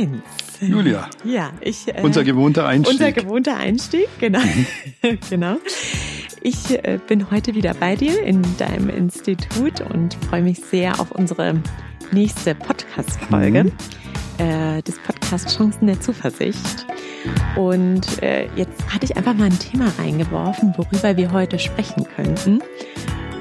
1. Julia. Ja, ich. Äh, unser gewohnter Einstieg. Unser gewohnter Einstieg, genau. genau. Ich äh, bin heute wieder bei dir in deinem Institut und freue mich sehr auf unsere nächste Podcast-Folge mhm. äh, des Podcasts Chancen der Zuversicht. Und äh, jetzt hatte ich einfach mal ein Thema reingeworfen, worüber wir heute sprechen könnten.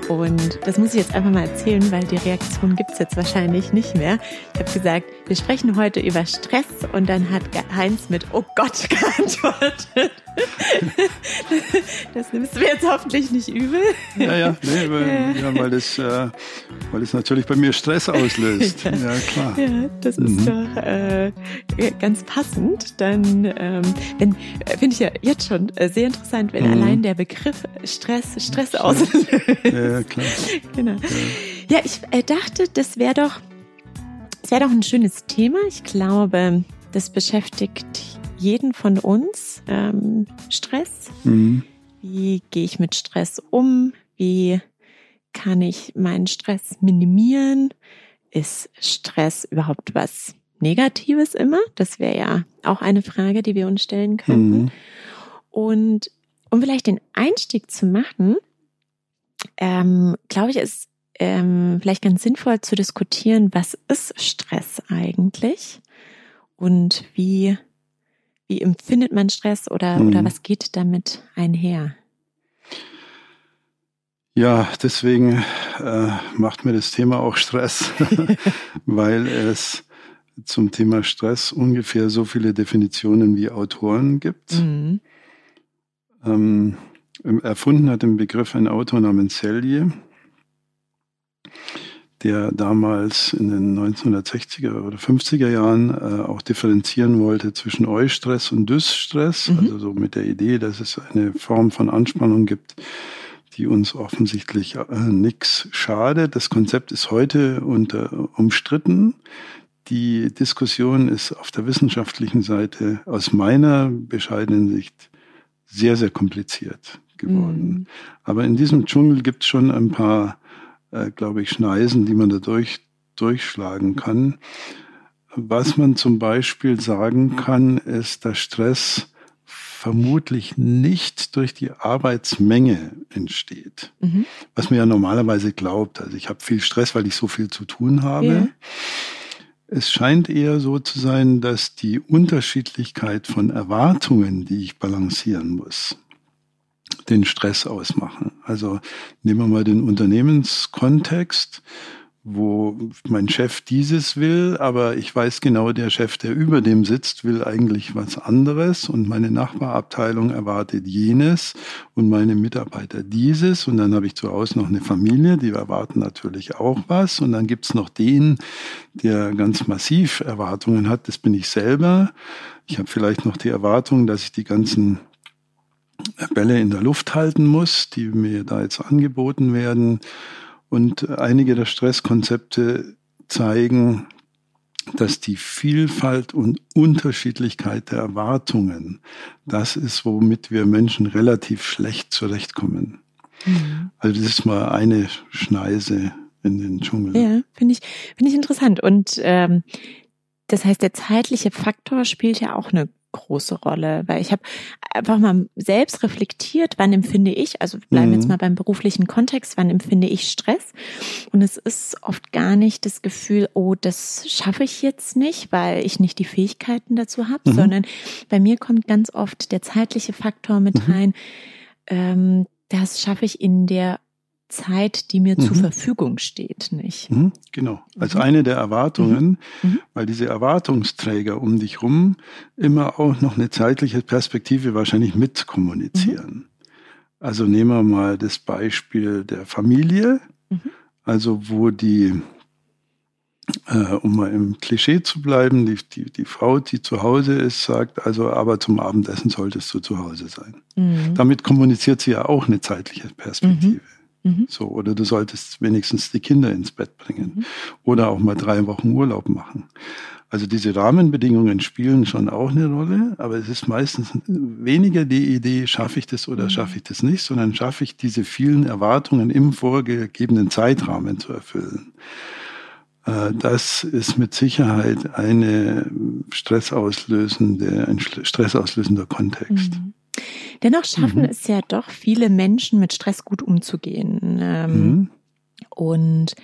Und das muss ich jetzt einfach mal erzählen, weil die Reaktion gibt's jetzt wahrscheinlich nicht mehr. Ich habe gesagt, wir sprechen heute über Stress und dann hat Heinz mit Oh Gott geantwortet. Das nimmst du mir jetzt hoffentlich nicht übel. Ja, ja, nee, weil, ja, weil, das, äh, weil das natürlich bei mir Stress auslöst. Ja, ja klar. Ja, das ist mhm. doch äh, ganz passend. Dann ähm, äh, finde ich ja jetzt schon äh, sehr interessant, wenn mhm. allein der Begriff Stress Stress auslöst. Ja, klar. Genau. Ja, ja ich äh, dachte, das wäre doch es wäre doch ein schönes Thema. Ich glaube, das beschäftigt jeden von uns. Ähm, Stress. Mhm. Wie gehe ich mit Stress um? Wie kann ich meinen Stress minimieren? Ist Stress überhaupt was Negatives immer? Das wäre ja auch eine Frage, die wir uns stellen könnten. Mhm. Und um vielleicht den Einstieg zu machen, ähm, glaube ich, ist ähm, vielleicht ganz sinnvoll zu diskutieren, was ist Stress eigentlich und wie, wie empfindet man Stress oder, mhm. oder was geht damit einher? Ja, deswegen äh, macht mir das Thema auch Stress, weil es zum Thema Stress ungefähr so viele Definitionen wie Autoren gibt. Mhm. Ähm, erfunden hat den Begriff ein Autor namens Selye der damals in den 1960er oder 50er Jahren äh, auch differenzieren wollte zwischen Eustress und Dysstress, mhm. also so mit der Idee, dass es eine Form von Anspannung gibt, die uns offensichtlich äh, nichts schadet. Das Konzept ist heute unter umstritten. Die Diskussion ist auf der wissenschaftlichen Seite aus meiner bescheidenen Sicht sehr, sehr kompliziert geworden. Mhm. Aber in diesem Dschungel gibt es schon ein paar äh, glaube ich, Schneisen, die man da durch, durchschlagen kann. Was man zum Beispiel sagen kann, ist, dass Stress vermutlich nicht durch die Arbeitsmenge entsteht, mhm. was man ja normalerweise glaubt. Also ich habe viel Stress, weil ich so viel zu tun habe. Ja. Es scheint eher so zu sein, dass die Unterschiedlichkeit von Erwartungen, die ich balancieren muss, den Stress ausmachen. Also nehmen wir mal den Unternehmenskontext, wo mein Chef dieses will, aber ich weiß genau, der Chef, der über dem sitzt, will eigentlich was anderes und meine Nachbarabteilung erwartet jenes und meine Mitarbeiter dieses und dann habe ich zu Hause noch eine Familie, die erwarten natürlich auch was und dann gibt's noch den, der ganz massiv Erwartungen hat, das bin ich selber. Ich habe vielleicht noch die Erwartung, dass ich die ganzen Bälle in der Luft halten muss, die mir da jetzt angeboten werden. Und einige der Stresskonzepte zeigen, dass die Vielfalt und Unterschiedlichkeit der Erwartungen das ist, womit wir Menschen relativ schlecht zurechtkommen. Mhm. Also das ist mal eine Schneise in den Dschungel. Ja, finde ich, finde ich interessant. Und ähm, das heißt, der zeitliche Faktor spielt ja auch eine große Rolle, weil ich habe einfach mal selbst reflektiert, wann empfinde ich, also bleiben mhm. jetzt mal beim beruflichen Kontext, wann empfinde ich Stress? Und es ist oft gar nicht das Gefühl, oh, das schaffe ich jetzt nicht, weil ich nicht die Fähigkeiten dazu habe, mhm. sondern bei mir kommt ganz oft der zeitliche Faktor mit mhm. rein. Ähm, das schaffe ich in der Zeit, die mir mhm. zur Verfügung steht, nicht? Mhm, genau. Als mhm. eine der Erwartungen, mhm. Mhm. weil diese Erwartungsträger um dich rum immer auch noch eine zeitliche Perspektive wahrscheinlich mitkommunizieren. Mhm. Also nehmen wir mal das Beispiel der Familie, also wo die äh, um mal im Klischee zu bleiben, die, die, die Frau, die zu Hause ist, sagt also, aber zum Abendessen solltest du zu Hause sein. Damit kommuniziert sie ja auch eine zeitliche Perspektive. Mhm. So, oder du solltest wenigstens die Kinder ins Bett bringen. Mhm. Oder auch mal drei Wochen Urlaub machen. Also diese Rahmenbedingungen spielen schon auch eine Rolle, aber es ist meistens weniger die Idee, schaffe ich das oder mhm. schaffe ich das nicht, sondern schaffe ich diese vielen Erwartungen im vorgegebenen Zeitrahmen zu erfüllen. Äh, das ist mit Sicherheit eine stressauslösende, ein stressauslösender Kontext. Mhm. Dennoch schaffen mhm. es ja doch viele Menschen, mit Stress gut umzugehen. Ähm, mhm. Und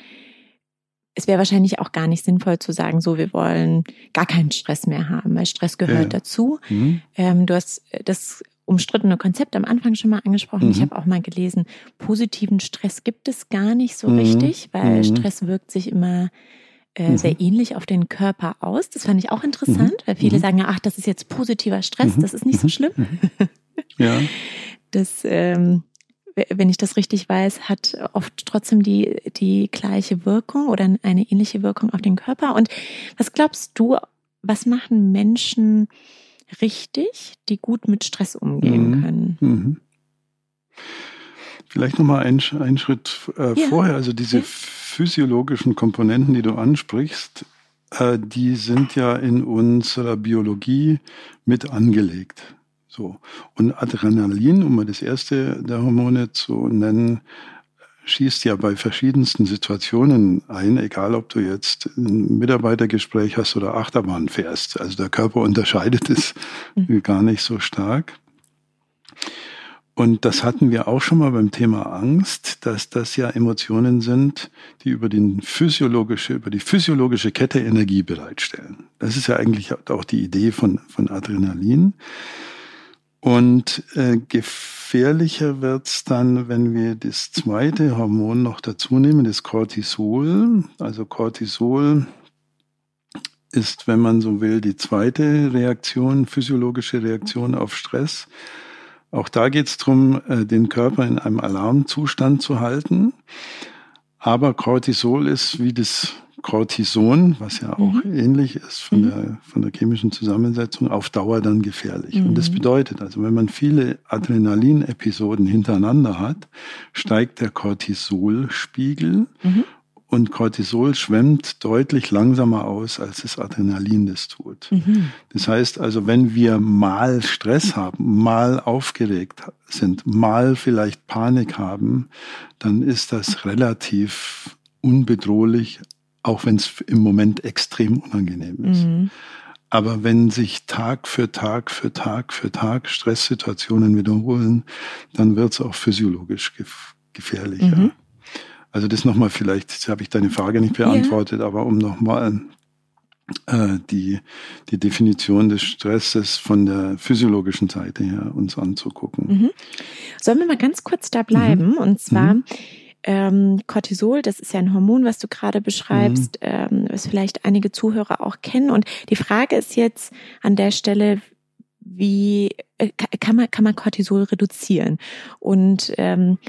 es wäre wahrscheinlich auch gar nicht sinnvoll zu sagen, so, wir wollen gar keinen Stress mehr haben, weil Stress gehört ja. dazu. Mhm. Ähm, du hast das umstrittene Konzept am Anfang schon mal angesprochen. Mhm. Ich habe auch mal gelesen, positiven Stress gibt es gar nicht so mhm. richtig, weil mhm. Stress wirkt sich immer äh, mhm. sehr ähnlich auf den Körper aus. Das fand ich auch interessant, mhm. weil viele sagen, ach, das ist jetzt positiver Stress, das ist nicht so schlimm. Ja. Das ähm, wenn ich das richtig weiß, hat oft trotzdem die, die gleiche Wirkung oder eine ähnliche Wirkung auf den Körper. Und was glaubst du, was machen Menschen richtig, die gut mit Stress umgehen mhm. können? Mhm. Vielleicht nochmal einen, einen Schritt äh, ja. vorher. Also diese ja. physiologischen Komponenten, die du ansprichst, äh, die sind ja in unserer Biologie mit angelegt. So. Und Adrenalin, um mal das erste der Hormone zu nennen, schießt ja bei verschiedensten Situationen ein, egal ob du jetzt ein Mitarbeitergespräch hast oder Achterbahn fährst. Also der Körper unterscheidet es mhm. gar nicht so stark. Und das hatten wir auch schon mal beim Thema Angst, dass das ja Emotionen sind, die über, den physiologische, über die physiologische Kette Energie bereitstellen. Das ist ja eigentlich auch die Idee von, von Adrenalin. Und äh, gefährlicher wird's dann, wenn wir das zweite Hormon noch dazu nehmen, das Cortisol. Also Cortisol ist, wenn man so will, die zweite Reaktion, physiologische Reaktion auf Stress. Auch da geht's drum, äh, den Körper in einem Alarmzustand zu halten. Aber Cortisol ist wie das Cortison, was ja auch mhm. ähnlich ist von, mhm. der, von der chemischen Zusammensetzung, auf Dauer dann gefährlich. Mhm. Und das mhm. bedeutet also, wenn man viele Adrenalin-Episoden hintereinander hat, steigt der Cortisolspiegel mhm. Und Cortisol schwemmt deutlich langsamer aus, als das Adrenalin das tut. Mhm. Das heißt also, wenn wir mal Stress haben, mal aufgeregt sind, mal vielleicht Panik haben, dann ist das relativ unbedrohlich, auch wenn es im Moment extrem unangenehm ist. Mhm. Aber wenn sich Tag für Tag für Tag für Tag Stresssituationen wiederholen, dann wird es auch physiologisch gef gefährlich. Mhm. Also das nochmal vielleicht, jetzt habe ich deine Frage nicht beantwortet, ja. aber um nochmal äh, die, die Definition des Stresses von der physiologischen Seite her uns anzugucken. Mhm. Sollen wir mal ganz kurz da bleiben? Mhm. Und zwar mhm ähm, Cortisol, das ist ja ein Hormon, was du gerade beschreibst, mhm. ähm, was vielleicht einige Zuhörer auch kennen. Und die Frage ist jetzt an der Stelle, wie äh, kann man kann man Cortisol reduzieren? Und ähm,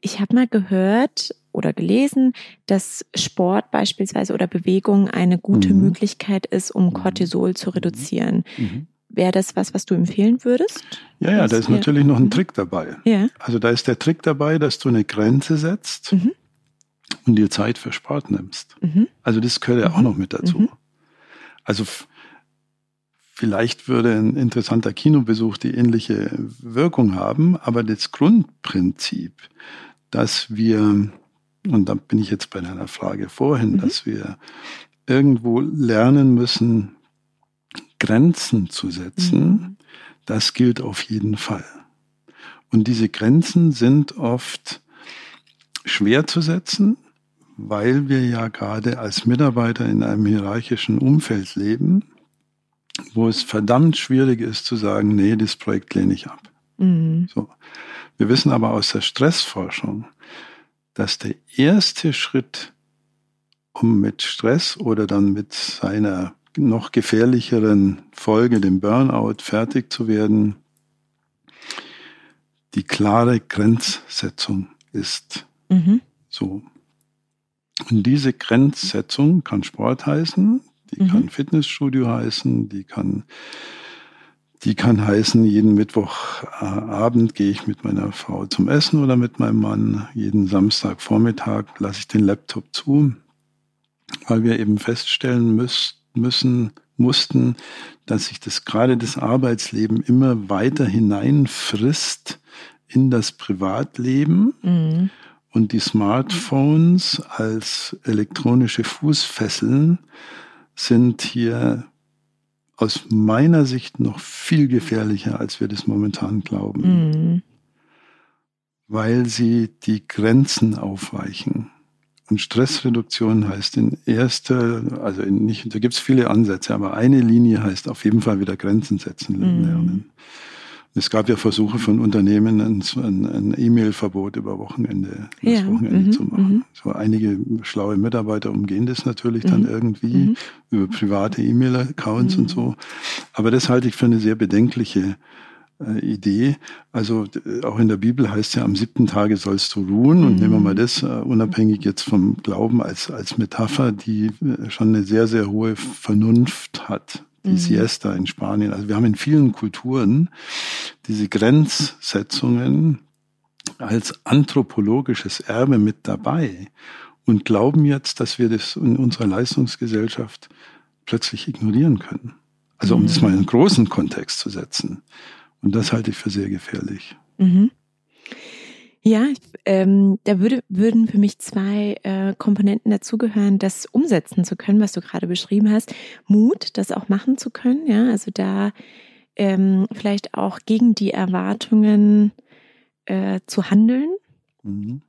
ich habe mal gehört oder gelesen, dass Sport beispielsweise oder Bewegung eine gute mhm. Möglichkeit ist, um Cortisol zu reduzieren. Mhm. Wäre das was, was du empfehlen würdest? Ja, ja, da ist natürlich noch ein mhm. Trick dabei. Ja. Also da ist der Trick dabei, dass du eine Grenze setzt mhm. und dir Zeit für Sport nimmst. Mhm. Also das gehört ja auch mhm. noch mit dazu. Mhm. Also vielleicht würde ein interessanter Kinobesuch die ähnliche Wirkung haben, aber das Grundprinzip, dass wir, und da bin ich jetzt bei deiner Frage vorhin, dass wir irgendwo lernen müssen, Grenzen zu setzen, mhm. das gilt auf jeden Fall. Und diese Grenzen sind oft schwer zu setzen, weil wir ja gerade als Mitarbeiter in einem hierarchischen Umfeld leben, wo es verdammt schwierig ist zu sagen, nee, das Projekt lehne ich ab. Mhm. So. Wir wissen aber aus der Stressforschung, dass der erste Schritt, um mit Stress oder dann mit seiner noch gefährlicheren Folge, dem Burnout, fertig zu werden, die klare Grenzsetzung ist. Mhm. So. Und diese Grenzsetzung kann Sport heißen, die mhm. kann Fitnessstudio heißen, die kann, die kann heißen, jeden Mittwochabend gehe ich mit meiner Frau zum Essen oder mit meinem Mann, jeden Samstagvormittag lasse ich den Laptop zu, weil wir eben feststellen müssen, müssen, mussten, dass sich das gerade das Arbeitsleben immer weiter hineinfrisst in das Privatleben. Mhm. Und die Smartphones als elektronische Fußfesseln sind hier aus meiner Sicht noch viel gefährlicher, als wir das momentan glauben, mhm. weil sie die Grenzen aufweichen. Und Stressreduktion heißt in erster, also in nicht, da gibt es viele Ansätze, aber eine Linie heißt auf jeden Fall wieder Grenzen setzen lernen. Mhm. Es gab ja Versuche von Unternehmen, ein, ein E-Mail-Verbot über Wochenende, ja. das Wochenende mhm. zu machen. Mhm. So einige schlaue Mitarbeiter umgehen das natürlich dann mhm. irgendwie mhm. über private E-Mail-Accounts und mhm. so. Aber das halte ich für eine sehr bedenkliche äh, Idee. Also auch in der Bibel heißt ja, am siebten Tage sollst du ruhen. Und nehmen wir mal das, äh, unabhängig jetzt vom Glauben als, als Metapher, die äh, schon eine sehr, sehr hohe Vernunft hat die mhm. Siesta in Spanien. Also wir haben in vielen Kulturen diese Grenzsetzungen als anthropologisches Erbe mit dabei und glauben jetzt, dass wir das in unserer Leistungsgesellschaft plötzlich ignorieren können. Also um mhm. das mal in einen großen Kontext zu setzen. Und das halte ich für sehr gefährlich. Mhm. Ja, ähm, da würde, würden für mich zwei äh, Komponenten dazugehören, das umsetzen zu können, was du gerade beschrieben hast. Mut, das auch machen zu können, ja, also da ähm, vielleicht auch gegen die Erwartungen äh, zu handeln. Mhm.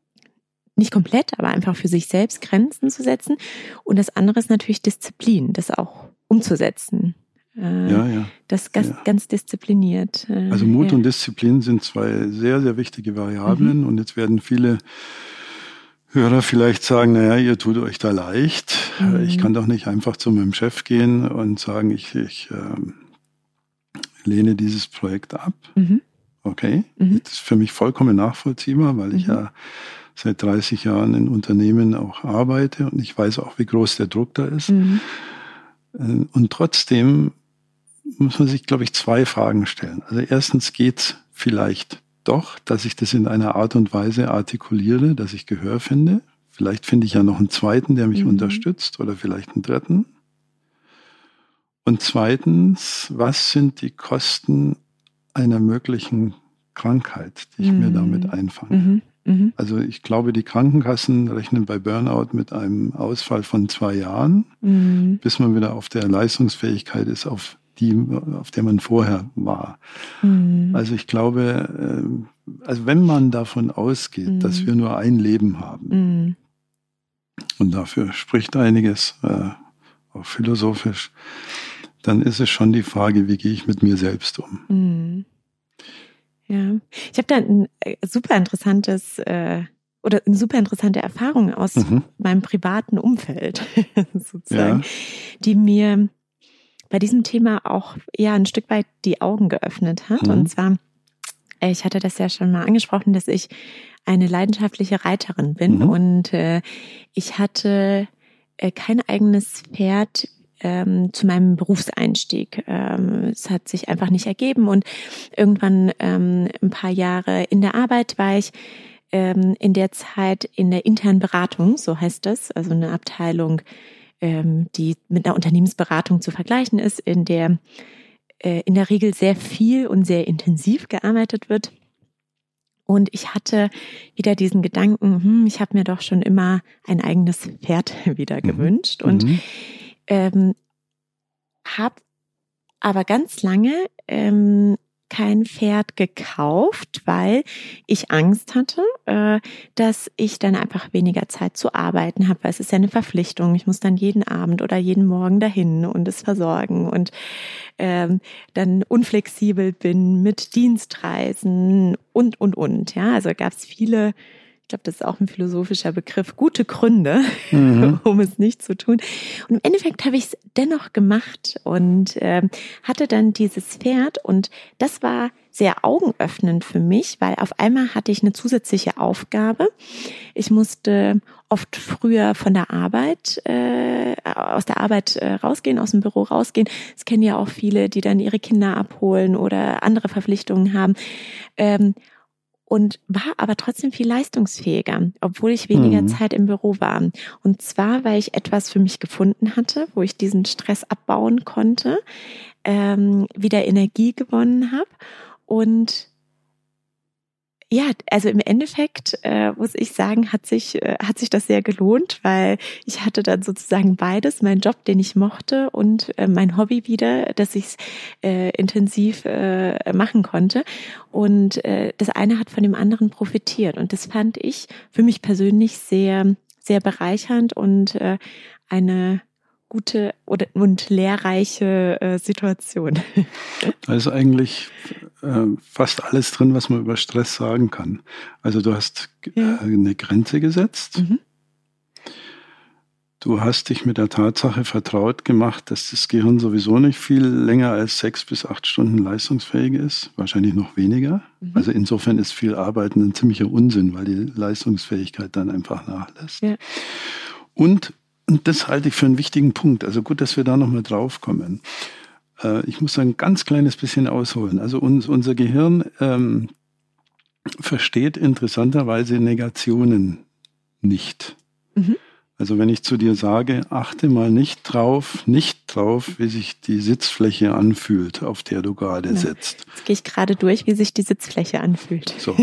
Nicht komplett, aber einfach für sich selbst Grenzen zu setzen. Und das andere ist natürlich Disziplin, das auch umzusetzen. Äh, ja, ja. Das ganz, ja. ganz diszipliniert. Äh, also Mut ja. und Disziplin sind zwei sehr, sehr wichtige Variablen. Mhm. Und jetzt werden viele Hörer vielleicht sagen, naja, ihr tut euch da leicht. Mhm. Ich kann doch nicht einfach zu meinem Chef gehen und sagen, ich, ich ähm, lehne dieses Projekt ab. Mhm. Okay, mhm. das ist für mich vollkommen nachvollziehbar, weil ich mhm. ja seit 30 Jahren in Unternehmen auch arbeite und ich weiß auch, wie groß der Druck da ist. Mhm. Äh, und trotzdem muss man sich, glaube ich, zwei Fragen stellen. Also erstens geht's vielleicht doch, dass ich das in einer Art und Weise artikuliere, dass ich Gehör finde. Vielleicht finde ich ja noch einen zweiten, der mich mhm. unterstützt oder vielleicht einen dritten. Und zweitens, was sind die Kosten einer möglichen Krankheit, die ich mhm. mir damit einfange? Mhm. mhm. Also ich glaube, die Krankenkassen rechnen bei Burnout mit einem Ausfall von zwei Jahren, mhm. bis man wieder auf der Leistungsfähigkeit ist, auf die, auf der man vorher war. Mhm. Also ich glaube, äh, also wenn man davon ausgeht, mhm. dass wir nur ein Leben haben, mhm. und dafür spricht einiges, äh, auch philosophisch, dann ist es schon die Frage, wie gehe ich mit mir selbst um. Mhm. Ja, ich habe da ein äh, super interessantes äh, oder eine super interessante Erfahrung aus mhm. meinem privaten Umfeld sozusagen, ja. die mir bei diesem Thema auch ja ein Stück weit die Augen geöffnet hat. Mhm. Und zwar, äh, ich hatte das ja schon mal angesprochen, dass ich eine leidenschaftliche Reiterin bin mhm. und äh, ich hatte äh, kein eigenes Pferd ähm, zu meinem Berufseinstieg. Ähm, es hat sich einfach nicht ergeben und irgendwann ähm, ein paar Jahre in der Arbeit war ich ähm, in der Zeit in der internen Beratung, so heißt das, also eine Abteilung, ähm, die mit einer Unternehmensberatung zu vergleichen ist, in der äh, in der Regel sehr viel und sehr intensiv gearbeitet wird. Und ich hatte wieder diesen Gedanken, hm, ich habe mir doch schon immer ein eigenes Pferd wieder mhm. gewünscht und mhm. ähm, habe aber ganz lange ähm, kein Pferd gekauft, weil ich Angst hatte, äh, dass ich dann einfach weniger Zeit zu arbeiten habe, weil es ist ja eine Verpflichtung. Ich muss dann jeden Abend oder jeden Morgen dahin und es versorgen und ähm, dann unflexibel bin mit Dienstreisen und, und, und. Ja, also gab es viele glaube, das ist auch ein philosophischer Begriff, gute Gründe, mhm. um es nicht zu tun. Und im Endeffekt habe ich es dennoch gemacht und äh, hatte dann dieses Pferd und das war sehr augenöffnend für mich, weil auf einmal hatte ich eine zusätzliche Aufgabe. Ich musste oft früher von der Arbeit, äh, aus der Arbeit äh, rausgehen, aus dem Büro rausgehen. Das kennen ja auch viele, die dann ihre Kinder abholen oder andere Verpflichtungen haben. Ähm, und war aber trotzdem viel leistungsfähiger, obwohl ich weniger mhm. Zeit im Büro war. Und zwar, weil ich etwas für mich gefunden hatte, wo ich diesen Stress abbauen konnte, ähm, wieder Energie gewonnen habe und ja, also im Endeffekt äh, muss ich sagen, hat sich äh, hat sich das sehr gelohnt, weil ich hatte dann sozusagen beides, meinen Job, den ich mochte, und äh, mein Hobby wieder, dass ich es äh, intensiv äh, machen konnte. Und äh, das eine hat von dem anderen profitiert, und das fand ich für mich persönlich sehr sehr bereichernd und äh, eine gute oder, und lehrreiche äh, Situation. Da ist eigentlich äh, fast alles drin, was man über Stress sagen kann. Also du hast ja. äh, eine Grenze gesetzt. Mhm. Du hast dich mit der Tatsache vertraut gemacht, dass das Gehirn sowieso nicht viel länger als sechs bis acht Stunden leistungsfähig ist, wahrscheinlich noch weniger. Mhm. Also insofern ist viel Arbeiten ein ziemlicher Unsinn, weil die Leistungsfähigkeit dann einfach nachlässt. Ja. Und und das halte ich für einen wichtigen Punkt. Also gut, dass wir da nochmal drauf kommen. Äh, ich muss ein ganz kleines bisschen ausholen. Also uns, unser Gehirn ähm, versteht interessanterweise Negationen nicht. Mhm. Also wenn ich zu dir sage, achte mal nicht drauf, nicht drauf, wie sich die Sitzfläche anfühlt, auf der du gerade ja. sitzt. Jetzt gehe ich gerade durch, wie sich die Sitzfläche anfühlt. So.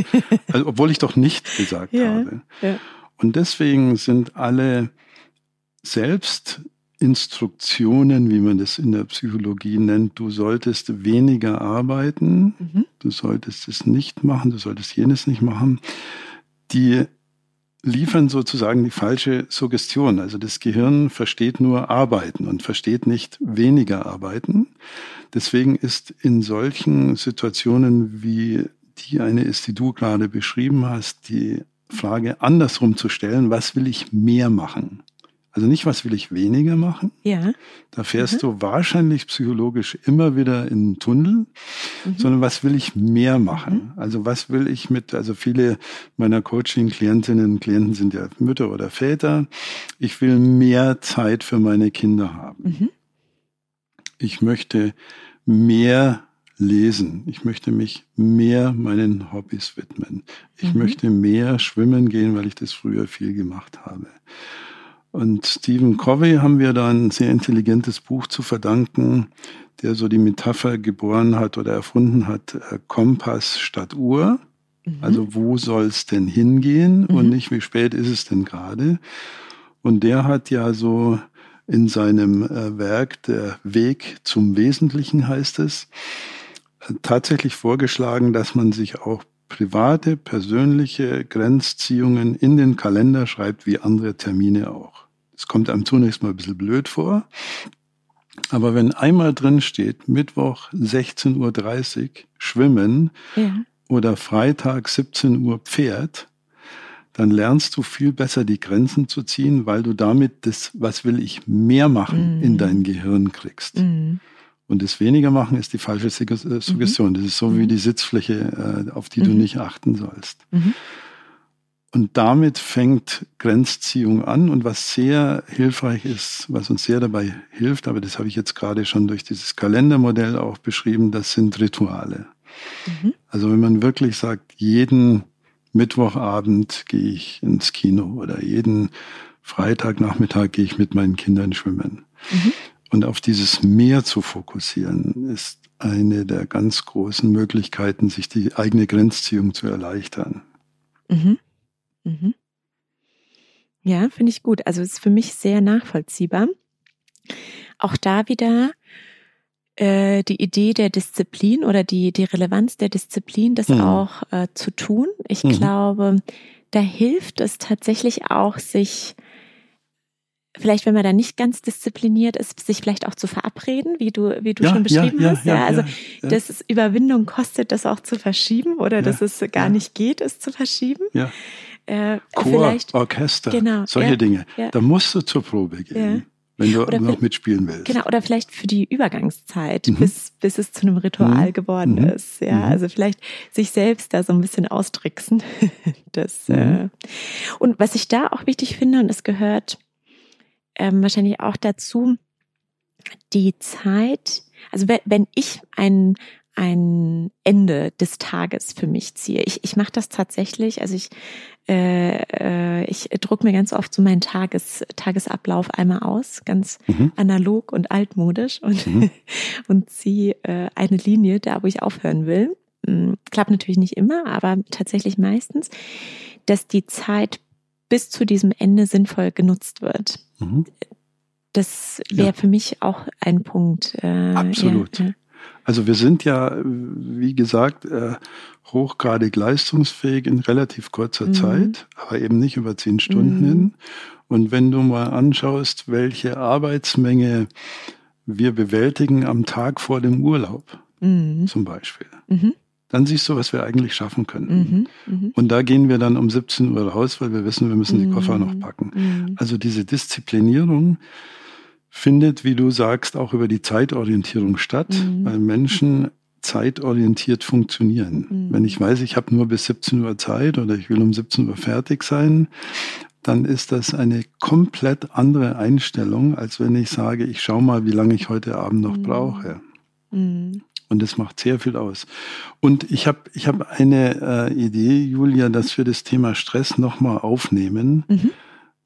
Also, obwohl ich doch nicht gesagt ja, habe. Ja. Und deswegen sind alle Selbstinstruktionen, wie man das in der Psychologie nennt, du solltest weniger arbeiten, mhm. du solltest es nicht machen, du solltest jenes nicht machen, die liefern sozusagen die falsche Suggestion. Also das Gehirn versteht nur arbeiten und versteht nicht weniger arbeiten. Deswegen ist in solchen Situationen wie die eine ist, die du gerade beschrieben hast, die Frage andersrum zu stellen, was will ich mehr machen? Also nicht, was will ich weniger machen? Ja. Da fährst mhm. du wahrscheinlich psychologisch immer wieder in einen Tunnel, mhm. sondern was will ich mehr machen? Mhm. Also was will ich mit, also viele meiner Coaching-Klientinnen und Klienten sind ja Mütter oder Väter. Ich will mehr Zeit für meine Kinder haben. Mhm. Ich möchte mehr lesen. Ich möchte mich mehr meinen Hobbys widmen. Ich mhm. möchte mehr schwimmen gehen, weil ich das früher viel gemacht habe. Und Stephen Covey haben wir da ein sehr intelligentes Buch zu verdanken, der so die Metapher geboren hat oder erfunden hat, äh, Kompass statt Uhr. Mhm. Also wo soll es denn hingehen mhm. und nicht wie spät ist es denn gerade. Und der hat ja so in seinem äh, Werk Der Weg zum Wesentlichen heißt es, äh, tatsächlich vorgeschlagen, dass man sich auch private, persönliche Grenzziehungen in den Kalender schreibt, wie andere Termine auch. Es kommt einem zunächst mal ein bisschen blöd vor. Aber wenn einmal drin steht, Mittwoch 16.30 Uhr schwimmen ja. oder Freitag 17 Uhr Pferd, dann lernst du viel besser die Grenzen zu ziehen, weil du damit das, was will ich mehr machen, mm. in dein Gehirn kriegst. Mm. Und das weniger machen ist die falsche äh, Suggestion. Mhm. Das ist so wie mhm. die Sitzfläche, äh, auf die mhm. du nicht achten sollst. Mhm. Und damit fängt Grenzziehung an. Und was sehr hilfreich ist, was uns sehr dabei hilft, aber das habe ich jetzt gerade schon durch dieses Kalendermodell auch beschrieben, das sind Rituale. Mhm. Also wenn man wirklich sagt, jeden Mittwochabend gehe ich ins Kino oder jeden Freitagnachmittag gehe ich mit meinen Kindern schwimmen. Mhm. Und auf dieses Meer zu fokussieren, ist eine der ganz großen Möglichkeiten, sich die eigene Grenzziehung zu erleichtern. Mhm. Mhm. Ja, finde ich gut. Also ist für mich sehr nachvollziehbar. Auch da wieder äh, die Idee der Disziplin oder die, die Relevanz der Disziplin, das mhm. auch äh, zu tun. Ich mhm. glaube, da hilft es tatsächlich auch, sich vielleicht, wenn man da nicht ganz diszipliniert ist, sich vielleicht auch zu verabreden, wie du, wie du ja, schon beschrieben ja, hast. Ja, ja also, dass es Überwindung kostet, das auch zu verschieben oder dass es gar nicht geht, es zu verschieben. Ja. Äh, Chor, Orchester, genau, solche ja, Dinge. Ja. Da musst du zur Probe gehen. Ja. Wenn du oder noch mitspielen willst. Genau, oder vielleicht für die Übergangszeit, mhm. bis, bis es zu einem Ritual mhm. geworden mhm. ist. Ja, mhm. also vielleicht sich selbst da so ein bisschen austricksen. das, äh, mhm. und was ich da auch wichtig finde, und es gehört ähm, wahrscheinlich auch dazu, die Zeit, also wenn ich ein, ein Ende des Tages für mich ziehe. Ich, ich mache das tatsächlich, also ich, äh, äh, ich druck mir ganz oft so meinen Tages, Tagesablauf einmal aus, ganz mhm. analog und altmodisch und, mhm. und ziehe äh, eine Linie da, wo ich aufhören will. mh, klappt natürlich nicht immer, aber tatsächlich meistens, dass die Zeit bis zu diesem Ende sinnvoll genutzt wird. Mhm. Das wäre ja. für mich auch ein Punkt. Äh, Absolut. Ja, Also wir sind ja, wie gesagt, äh, hochgradig leistungsfähig in relativ kurzer mhm. Zeit, aber eben nicht über zehn Stunden mhm. hin. Und wenn du mal anschaust, welche Arbeitsmenge wir bewältigen am Tag vor dem Urlaub, mhm. zum Beispiel, mhm. Dann siehst du, was wir eigentlich schaffen könnten. Mhm. Mhm. Und da gehen wir dann um 17 Uhr raus, weil wir wissen, wir müssen die Koffer noch packen. Also diese Disziplinierung, findet, wie du sagst, auch über die Zeitorientierung statt, mhm. weil Menschen zeitorientiert funktionieren. Mhm. Wenn ich weiß, ich habe nur bis 17 Uhr Zeit oder ich will um 17 Uhr fertig sein, dann ist das eine komplett andere Einstellung, als wenn ich sage, ich schaue mal, wie lange ich heute Abend noch mhm. brauche. Mhm. Und das macht sehr viel aus. Und ich habe ich hab eine äh, Idee, Julia, dass wir das Thema Stress nochmal aufnehmen, mhm.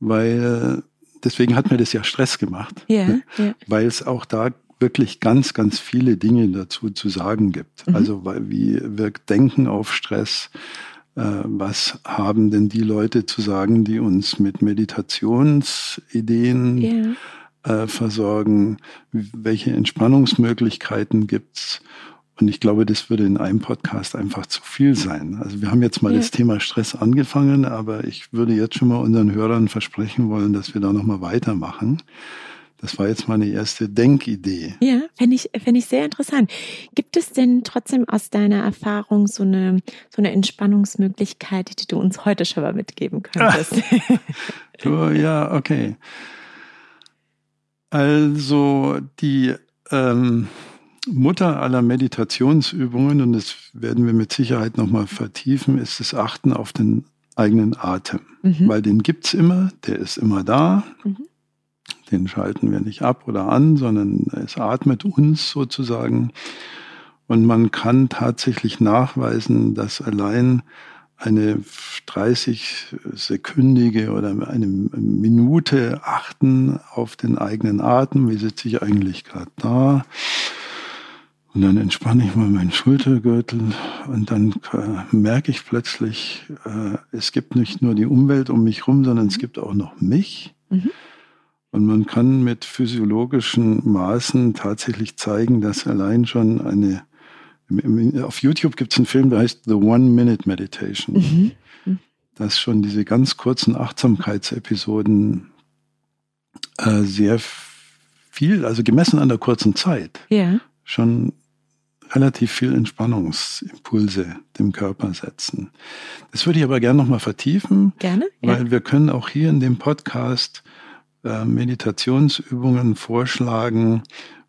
weil deswegen hat mir das ja Stress gemacht, yeah, yeah. weil es auch da wirklich ganz, ganz viele Dinge dazu zu sagen gibt. Mhm. Also wie wirkt Denken auf Stress? Äh, was haben denn die Leute zu sagen, die uns mit Meditationsideen yeah. Äh, versorgen? Welche Entspannungsmöglichkeiten gibt's? Und ich glaube, das würde in einem Podcast einfach zu viel sein. Also wir haben jetzt mal ja. das Thema Stress angefangen, aber ich würde jetzt schon mal unseren Hörern versprechen wollen, dass wir da nochmal weitermachen. Das war jetzt meine erste Denkidee. Ja, fände ich, fänd ich sehr interessant. Gibt es denn trotzdem aus deiner Erfahrung so eine, so eine Entspannungsmöglichkeit, die du uns heute schon mal mitgeben könntest? du, ja, okay. Also die ähm, Mutter aller Meditationsübungen, und das werden wir mit Sicherheit nochmal vertiefen, ist das Achten auf den eigenen Atem. Mhm. Weil den gibt's immer, der ist immer da. Mhm. Den schalten wir nicht ab oder an, sondern es atmet uns sozusagen. Und man kann tatsächlich nachweisen, dass allein eine 30-sekündige oder eine Minute achten auf den eigenen Atem. Wie sitze ich eigentlich gerade da? Und dann entspanne ich mal meinen Schultergürtel und dann äh, merke ich plötzlich, äh, es gibt nicht nur die Umwelt um mich rum, sondern es gibt auch noch mich. Mhm. Und man kann mit physiologischen Maßen tatsächlich zeigen, dass allein schon eine, auf YouTube gibt es einen Film, der heißt The One Minute Meditation, mhm. mhm. dass schon diese ganz kurzen Achtsamkeitsepisoden äh, sehr viel, also gemessen an der kurzen Zeit, ja. schon relativ viel Entspannungsimpulse dem Körper setzen. Das würde ich aber gerne nochmal vertiefen. Gerne. Weil ja. wir können auch hier in dem Podcast äh, Meditationsübungen vorschlagen,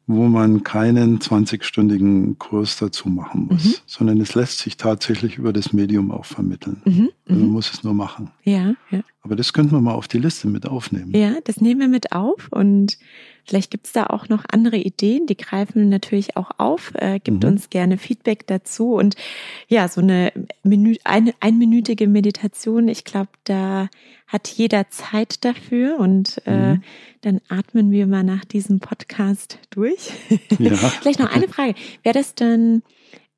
wo man keinen 20-stündigen Kurs dazu machen muss, mhm. sondern es lässt sich tatsächlich über das Medium auch vermitteln. Mhm. Also man mhm. muss es nur machen. Ja, ja. Aber das könnten wir mal auf die Liste mit aufnehmen. Ja, das nehmen wir mit auf und Vielleicht gibt es da auch noch andere Ideen, die greifen natürlich auch auf. Äh, gibt mhm. uns gerne Feedback dazu. Und ja, so eine, Minü eine einminütige Meditation, ich glaube, da hat jeder Zeit dafür. Und äh, mhm. dann atmen wir mal nach diesem Podcast durch. Ja. Vielleicht noch eine Frage. Wäre das dann,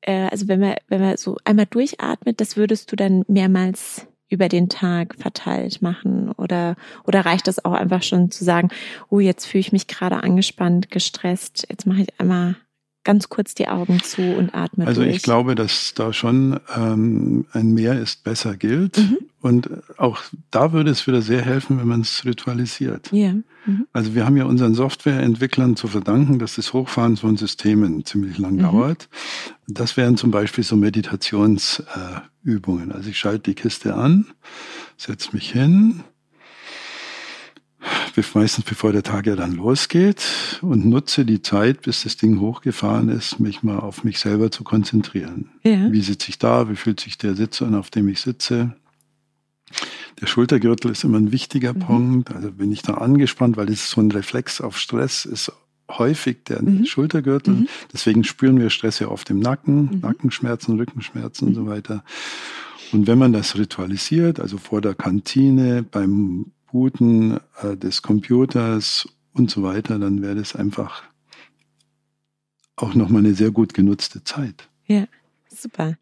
äh, also wenn wir, wenn wir so einmal durchatmet, das würdest du dann mehrmals über den Tag verteilt machen? Oder, oder reicht es auch einfach schon zu sagen, oh, jetzt fühle ich mich gerade angespannt, gestresst, jetzt mache ich einmal ganz kurz die Augen zu und atme Also durch. ich glaube, dass da schon ähm, ein Mehr ist besser gilt. Mhm. Und auch da würde es wieder sehr helfen, wenn man es ritualisiert. Yeah. Mhm. Also wir haben ja unseren Softwareentwicklern zu verdanken, dass das Hochfahren von Systemen ziemlich lang mhm. dauert. Das wären zum Beispiel so Meditationsübungen. Äh, also ich schalte die Kiste an, setze mich hin, meistens bevor der Tag ja dann losgeht und nutze die Zeit, bis das Ding hochgefahren ist, mich mal auf mich selber zu konzentrieren. Ja. Wie sitze ich da? Wie fühlt sich der Sitz an, auf dem ich sitze? Der Schultergürtel ist immer ein wichtiger mhm. Punkt. Also bin ich da angespannt, weil das ist so ein Reflex auf Stress ist häufig der mhm. Schultergürtel. Mhm. Deswegen spüren wir Stress ja oft im Nacken, mhm. Nackenschmerzen, Rückenschmerzen und so weiter. Und wenn man das ritualisiert, also vor der Kantine, beim Booten äh, des Computers und so weiter, dann wäre das einfach auch nochmal eine sehr gut genutzte Zeit. Ja, Super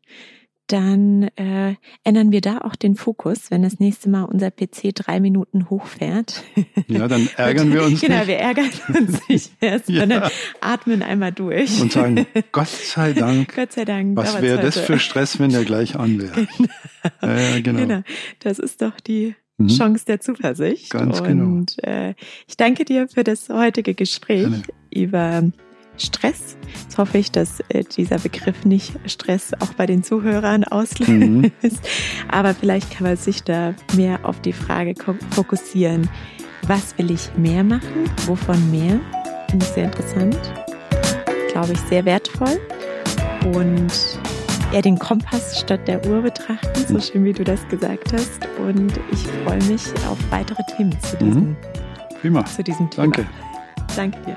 dann äh, ändern wir da auch den Fokus, wenn das nächste Mal unser PC drei Minuten hochfährt. Ja, dann ärgern wir uns genau, nicht. Wir ärgern uns nicht erst, ja. sondern atmen einmal durch. Und sagen, Gott sei Dank. Gott sei Dank. Was wäre das für Stress, wenn der gleich an wäre? Genau. Ja, genau. genau. Das ist doch die mhm. Chance der Zuversicht. Ganz genau. Und äh, ich danke dir für das heutige Gespräch Gerne. über Stress. Jetzt hoffe ich, dass äh, dieser Begriff nicht Stress auch bei den Zuhörern auslöst. Mhm. Aber vielleicht kann man sich da mehr auf die Frage fokussieren, was will ich mehr machen? Wovon mehr? Finde ich sehr interessant. Glaube ich sehr wertvoll. Und eher den Kompass statt der Uhr betrachten, so mhm. schön wie du das gesagt hast. Und ich freue mich auf weitere Themen zu diesem, mhm. Prima. Zu diesem Thema. Danke. Danke dir.